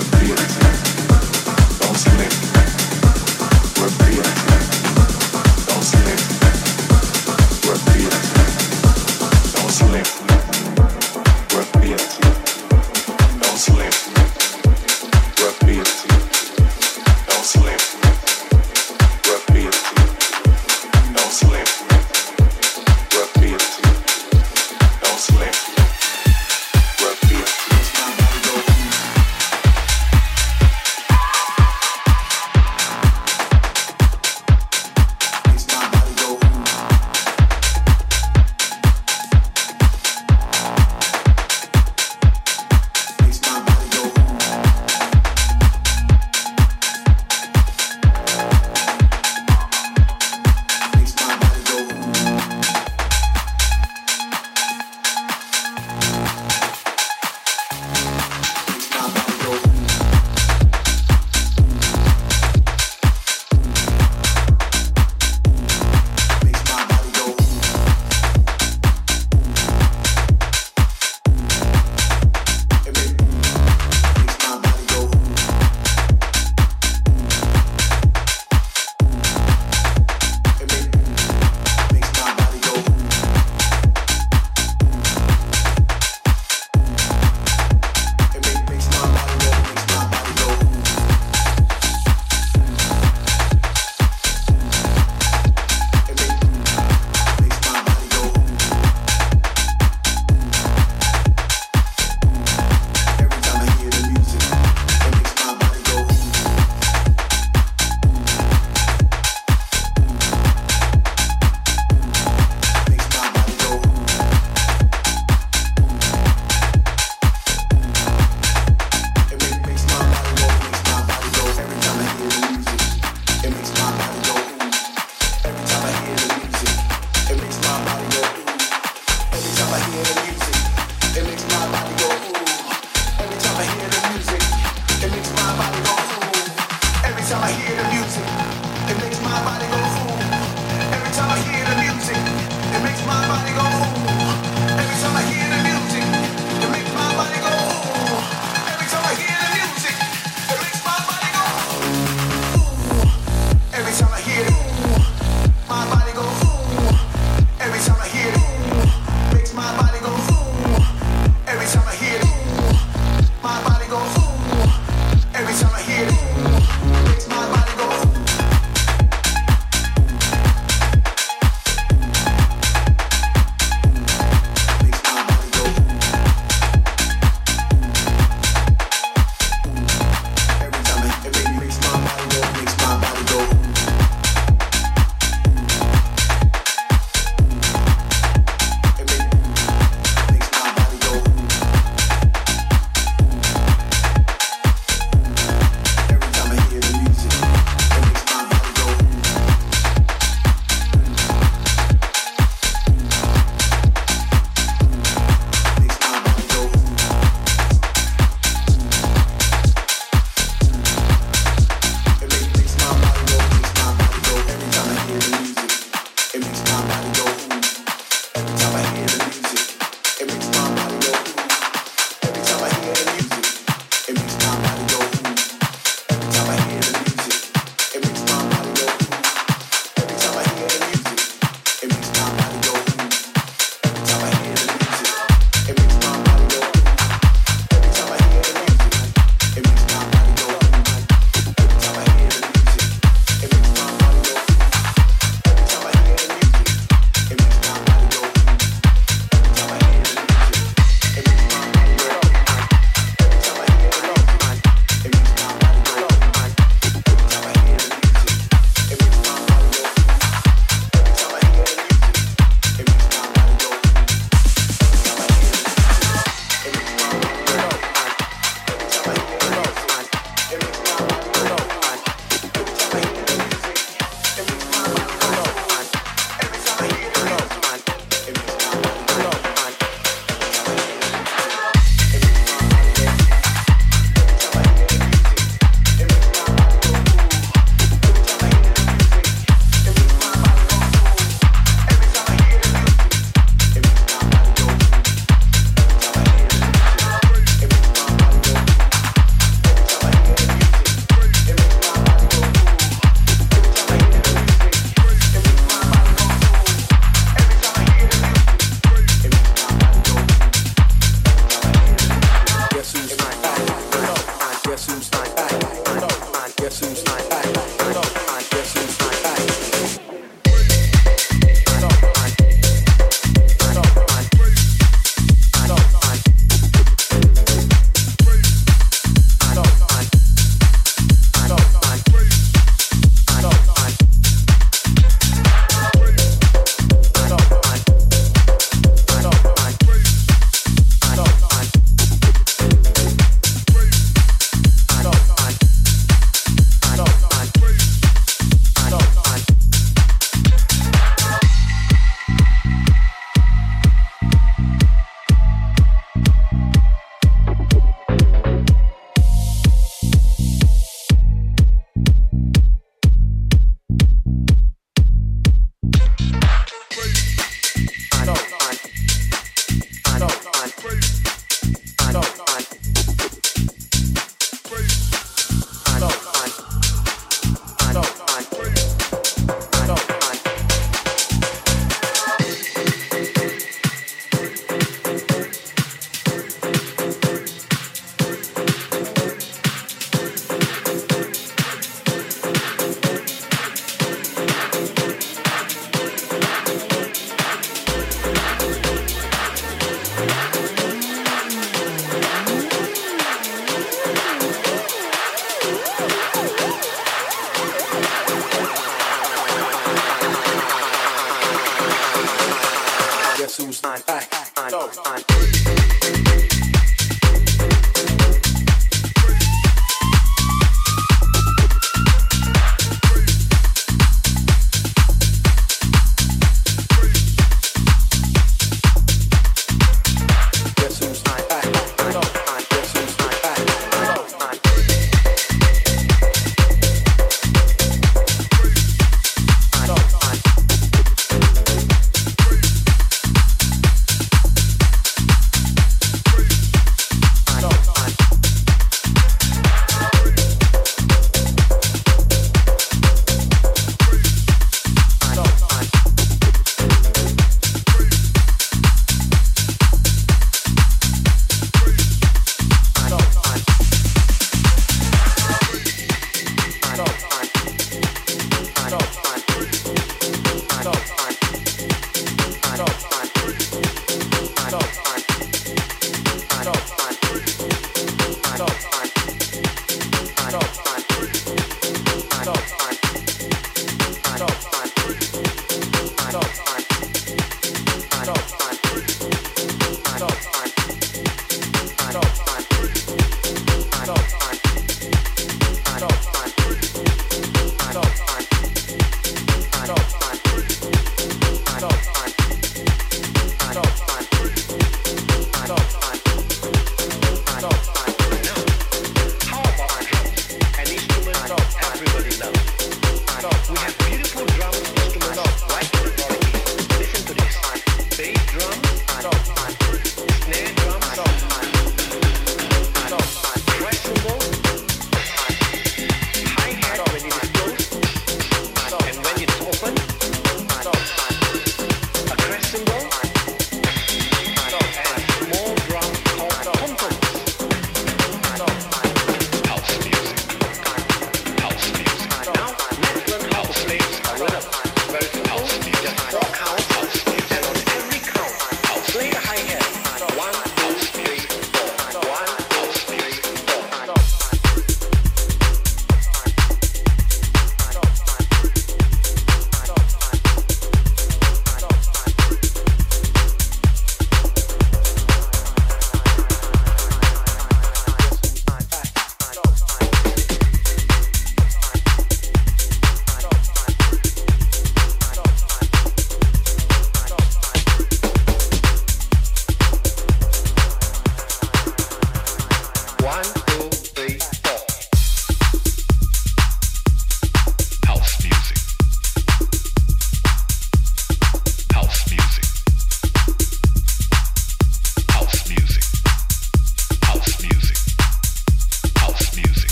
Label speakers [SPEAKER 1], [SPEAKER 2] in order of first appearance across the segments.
[SPEAKER 1] Don't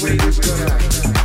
[SPEAKER 1] the way got